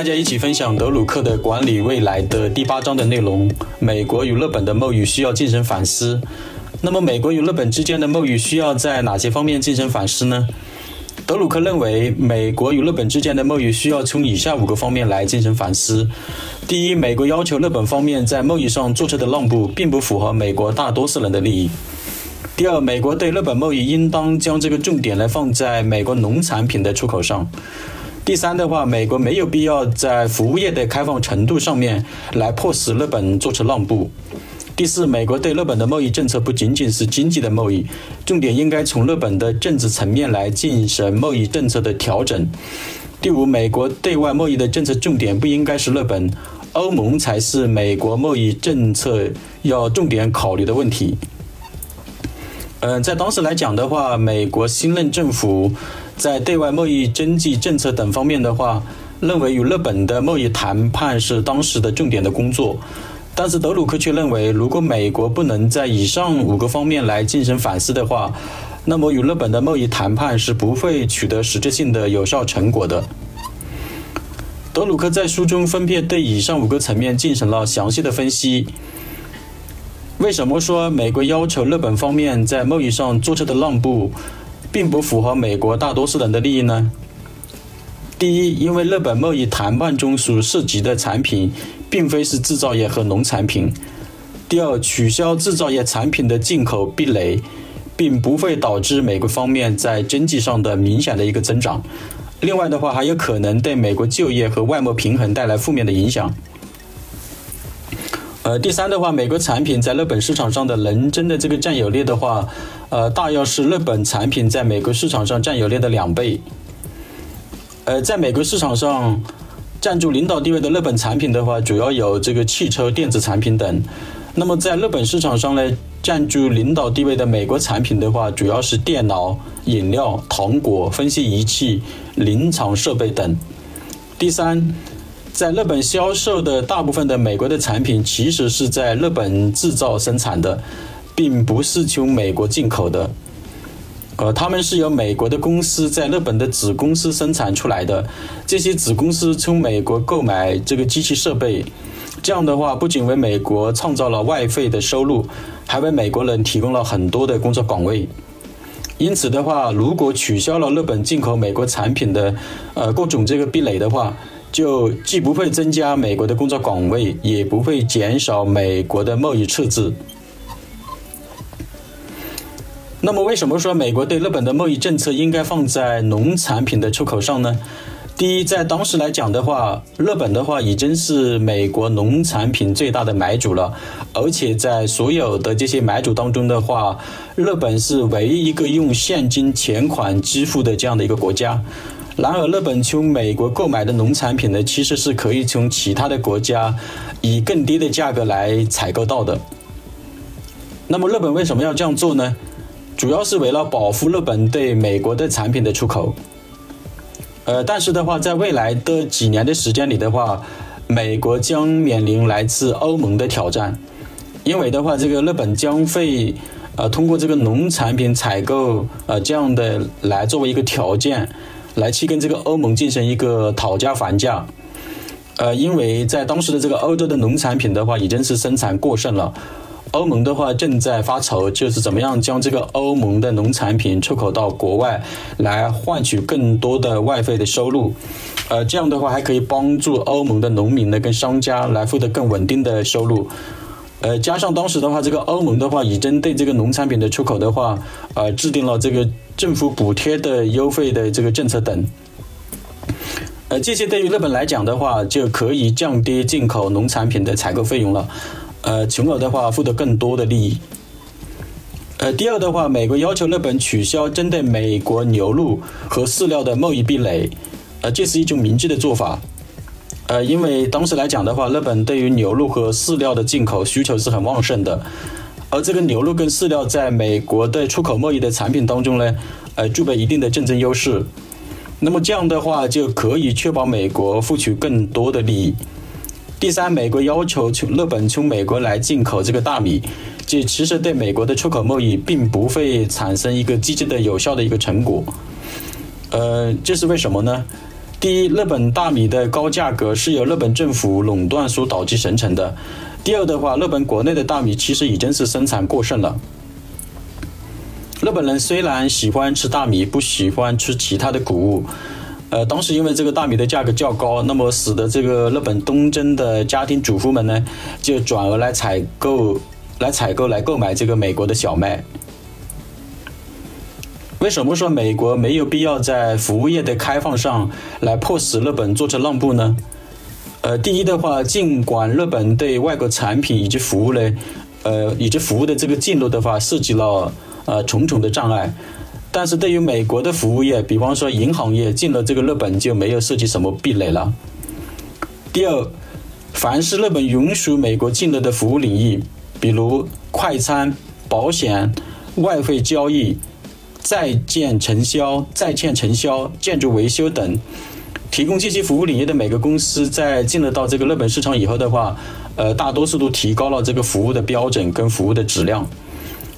大家一起分享德鲁克的《管理未来》的第八章的内容。美国与日本的贸易需要进行反思。那么，美国与日本之间的贸易需要在哪些方面进行反思呢？德鲁克认为，美国与日本之间的贸易需要从以下五个方面来进行反思：第一，美国要求日本方面在贸易上做出的让步，并不符合美国大多数人的利益；第二，美国对日本贸易应当将这个重点来放在美国农产品的出口上。第三的话，美国没有必要在服务业的开放程度上面来迫使日本做出让步。第四，美国对日本的贸易政策不仅仅是经济的贸易，重点应该从日本的政治层面来进行贸易政策的调整。第五，美国对外贸易的政策重点不应该是日本，欧盟才是美国贸易政策要重点考虑的问题。嗯，在当时来讲的话，美国新任政府。在对外贸易、经济政策等方面的话，认为与日本的贸易谈判是当时的重点的工作。但是德鲁克却认为，如果美国不能在以上五个方面来进行反思的话，那么与日本的贸易谈判是不会取得实质性的有效成果的。德鲁克在书中分别对以上五个层面进行了详细的分析。为什么说美国要求日本方面在贸易上做出的让步？并不符合美国大多数人的利益呢。第一，因为日本贸易谈判中所涉及的产品，并非是制造业和农产品。第二，取消制造业产品的进口壁垒，并不会导致美国方面在经济上的明显的一个增长。另外的话，还有可能对美国就业和外贸平衡带来负面的影响。呃，第三的话，美国产品在日本市场上的能真的这个占有率的话，呃，大约是日本产品在美国市场上占有率的两倍。呃，在美国市场上占据领导地位的日本产品的话，主要有这个汽车、电子产品等。那么在日本市场上呢，占据领导地位的美国产品的话，主要是电脑、饮料、糖果、分析仪器、临床设备等。第三。在日本销售的大部分的美国的产品，其实是在日本制造生产的，并不是从美国进口的。呃，他们是由美国的公司在日本的子公司生产出来的。这些子公司从美国购买这个机器设备，这样的话不仅为美国创造了外汇的收入，还为美国人提供了很多的工作岗位。因此的话，如果取消了日本进口美国产品的呃各种这个壁垒的话，就既不会增加美国的工作岗位，也不会减少美国的贸易赤字。那么，为什么说美国对日本的贸易政策应该放在农产品的出口上呢？第一，在当时来讲的话，日本的话已经是美国农产品最大的买主了，而且在所有的这些买主当中的话，日本是唯一一个用现金钱款支付的这样的一个国家。然而，日本从美国购买的农产品呢，其实是可以从其他的国家以更低的价格来采购到的。那么，日本为什么要这样做呢？主要是为了保护日本对美国的产品的出口。呃，但是的话，在未来的几年的时间里的话，美国将面临来自欧盟的挑战，因为的话，这个日本将会呃通过这个农产品采购呃这样的来作为一个条件。来去跟这个欧盟进行一个讨价还价，呃，因为在当时的这个欧洲的农产品的话已经是生产过剩了，欧盟的话正在发愁，就是怎么样将这个欧盟的农产品出口到国外，来换取更多的外汇的收入，呃，这样的话还可以帮助欧盟的农民呢跟商家来获得更稳定的收入。呃，加上当时的话，这个欧盟的话已经对这个农产品的出口的话，呃，制定了这个政府补贴的优惠的这个政策等。呃，这些对于日本来讲的话，就可以降低进口农产品的采购费用了，呃，从而的话获得更多的利益。呃，第二的话，美国要求日本取消针对美国牛肉和饲料的贸易壁垒，呃，这是一种明智的做法。呃，因为当时来讲的话，日本对于牛肉和饲料的进口需求是很旺盛的，而这个牛肉跟饲料在美国的出口贸易的产品当中呢，呃，具备一定的竞争优势。那么这样的话就可以确保美国获取更多的利益。第三，美国要求从日本从美国来进口这个大米，这其实对美国的出口贸易并不会产生一个积极的有效的一个成果。呃，这是为什么呢？第一，日本大米的高价格是由日本政府垄断所导致形成的；第二的话，日本国内的大米其实已经是生产过剩了。日本人虽然喜欢吃大米，不喜欢吃其他的谷物。呃，当时因为这个大米的价格较高，那么使得这个日本东征的家庭主妇们呢，就转而来采购、来采购、来购买这个美国的小麦。为什么说美国没有必要在服务业的开放上来迫使日本做出让步呢？呃，第一的话，尽管日本对外国产品以及服务呢，呃，以及服务的这个进入的话，涉及了。呃，重重的障碍，但是对于美国的服务业，比方说银行业进了这个日本就没有涉及什么壁垒了。第二，凡是日本允许美国进入的服务领域，比如快餐、保险、外汇交易、在建承销、在建承销、建筑维修等，提供这些服务领域的每个公司在进入到这个日本市场以后的话，呃，大多数都提高了这个服务的标准跟服务的质量。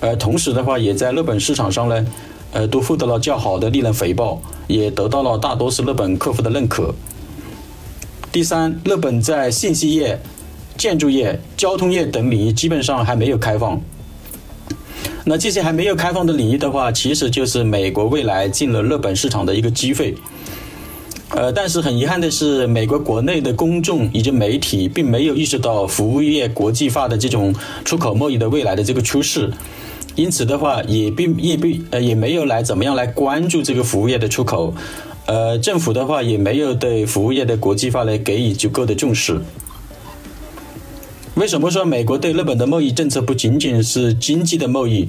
呃，同时的话，也在日本市场上呢，呃，都获得了较好的利润回报，也得到了大多数日本客户的认可。第三，日本在信息业、建筑业、交通业等领域基本上还没有开放。那这些还没有开放的领域的话，其实就是美国未来进了日本市场的一个机会。呃，但是很遗憾的是，美国国内的公众以及媒体并没有意识到服务业国际化的这种出口贸易的未来的这个趋势。因此的话，也并也并呃也没有来怎么样来关注这个服务业的出口，呃，政府的话也没有对服务业的国际化来给予足够的重视。为什么说美国对日本的贸易政策不仅仅是经济的贸易，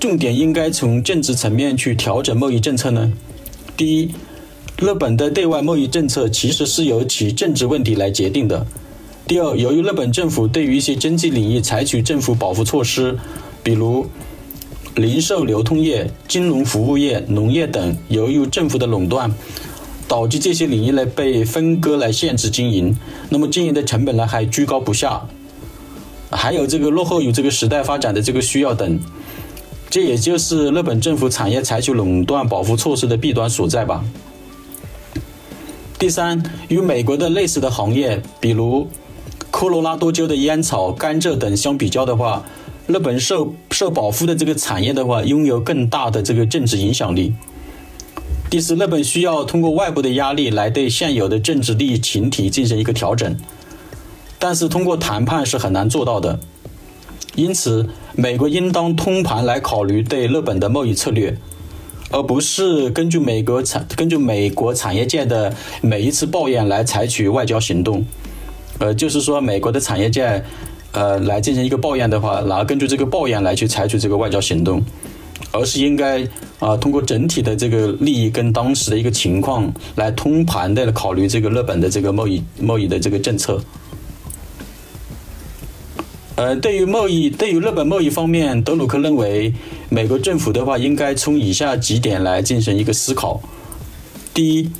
重点应该从政治层面去调整贸易政策呢？第一，日本的对外贸易政策其实是由其政治问题来决定的。第二，由于日本政府对于一些经济领域采取政府保护措施，比如。零售流通业、金融服务业、农业等，由于政府的垄断，导致这些领域呢被分割来限制经营，那么经营的成本呢还居高不下，还有这个落后于这个时代发展的这个需要等，这也就是日本政府产业采取垄断保护措施的弊端所在吧。第三，与美国的类似的行业，比如科罗拉多州的烟草、甘蔗等相比较的话。日本受受保护的这个产业的话，拥有更大的这个政治影响力。第四，日本需要通过外部的压力来对现有的政治利益群体进行一个调整，但是通过谈判是很难做到的。因此，美国应当通盘来考虑对日本的贸易策略，而不是根据美国产根据美国产业界的每一次抱怨来采取外交行动。呃，就是说，美国的产业界。呃，来进行一个抱怨的话，然后根据这个抱怨来去采取这个外交行动，而是应该啊通过整体的这个利益跟当时的一个情况来通盘的考虑这个日本的这个贸易贸易的这个政策。呃，对于贸易，对于日本贸易方面，德鲁克认为，美国政府的话应该从以下几点来进行一个思考：第一，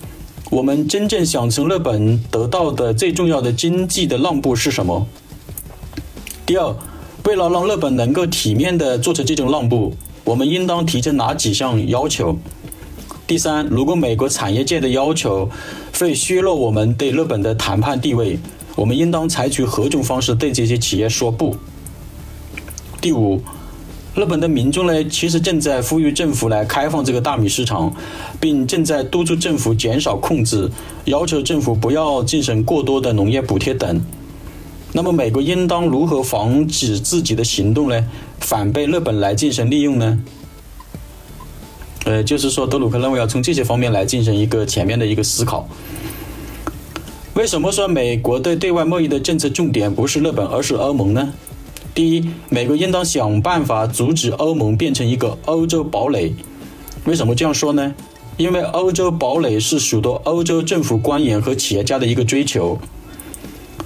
我们真正想从日本得到的最重要的经济的让步是什么？第二，为了让日本能够体面地做出这种让步，我们应当提出哪几项要求？第三，如果美国产业界的要求会削弱我们对日本的谈判地位，我们应当采取何种方式对这些企业说不？第五，日本的民众呢，其实正在呼吁政府来开放这个大米市场，并正在督促政府减少控制，要求政府不要进行过多的农业补贴等。那么，美国应当如何防止自己的行动呢？反被日本来进行利用呢？呃，就是说，德鲁克认为要从这些方面来进行一个全面的一个思考。为什么说美国的对外贸易的政策重点不是日本，而是欧盟呢？第一，美国应当想办法阻止欧盟变成一个欧洲堡垒。为什么这样说呢？因为欧洲堡垒是许多欧洲政府官员和企业家的一个追求。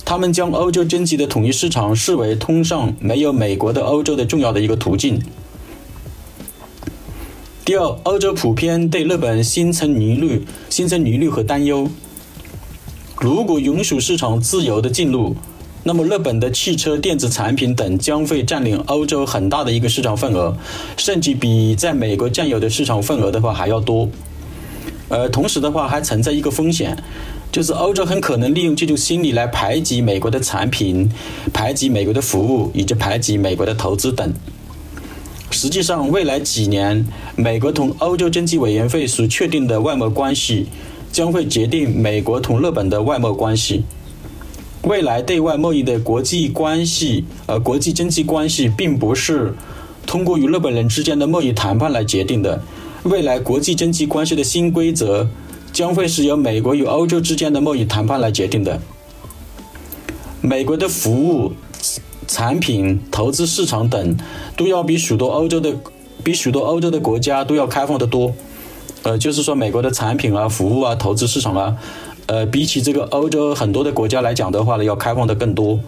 他们将欧洲经济的统一市场视为通上没有美国的欧洲的重要的一个途径。第二，欧洲普遍对日本心存疑虑、心存疑虑和担忧。如果允许市场自由的进入，那么日本的汽车、电子产品等将会占领欧洲很大的一个市场份额，甚至比在美国占有的市场份额的话还要多。呃，同时的话还存在一个风险，就是欧洲很可能利用这种心理来排挤美国的产品、排挤美国的服务以及排挤美国的投资等。实际上，未来几年，美国同欧洲经济委员会所确定的外贸关系，将会决定美国同日本的外贸关系。未来对外贸易的国际关系，呃，国际经济关系，并不是通过与日本人之间的贸易谈判来决定的。未来国际经济关系的新规则，将会是由美国与欧洲之间的贸易谈判来决定的。美国的服务。产品、投资市场等都要比许多欧洲的、比许多欧洲的国家都要开放的多。呃，就是说，美国的产品啊、服务啊、投资市场啊，呃，比起这个欧洲很多的国家来讲的话呢，要开放的更多。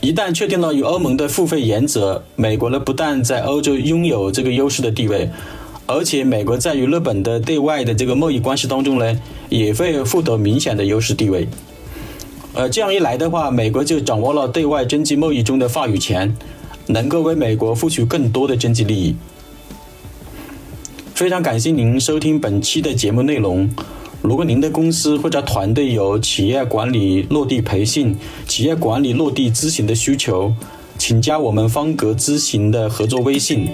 一旦确定了与欧盟的付费原则，美国呢不但在欧洲拥有这个优势的地位，而且美国在与日本的对外的这个贸易关系当中呢，也会获得明显的优势地位。呃，这样一来的话，美国就掌握了对外经济贸易中的话语权，能够为美国付出更多的经济利益。非常感谢您收听本期的节目内容。如果您的公司或者团队有企业管理落地培训、企业管理落地咨询的需求，请加我们方格咨询的合作微信。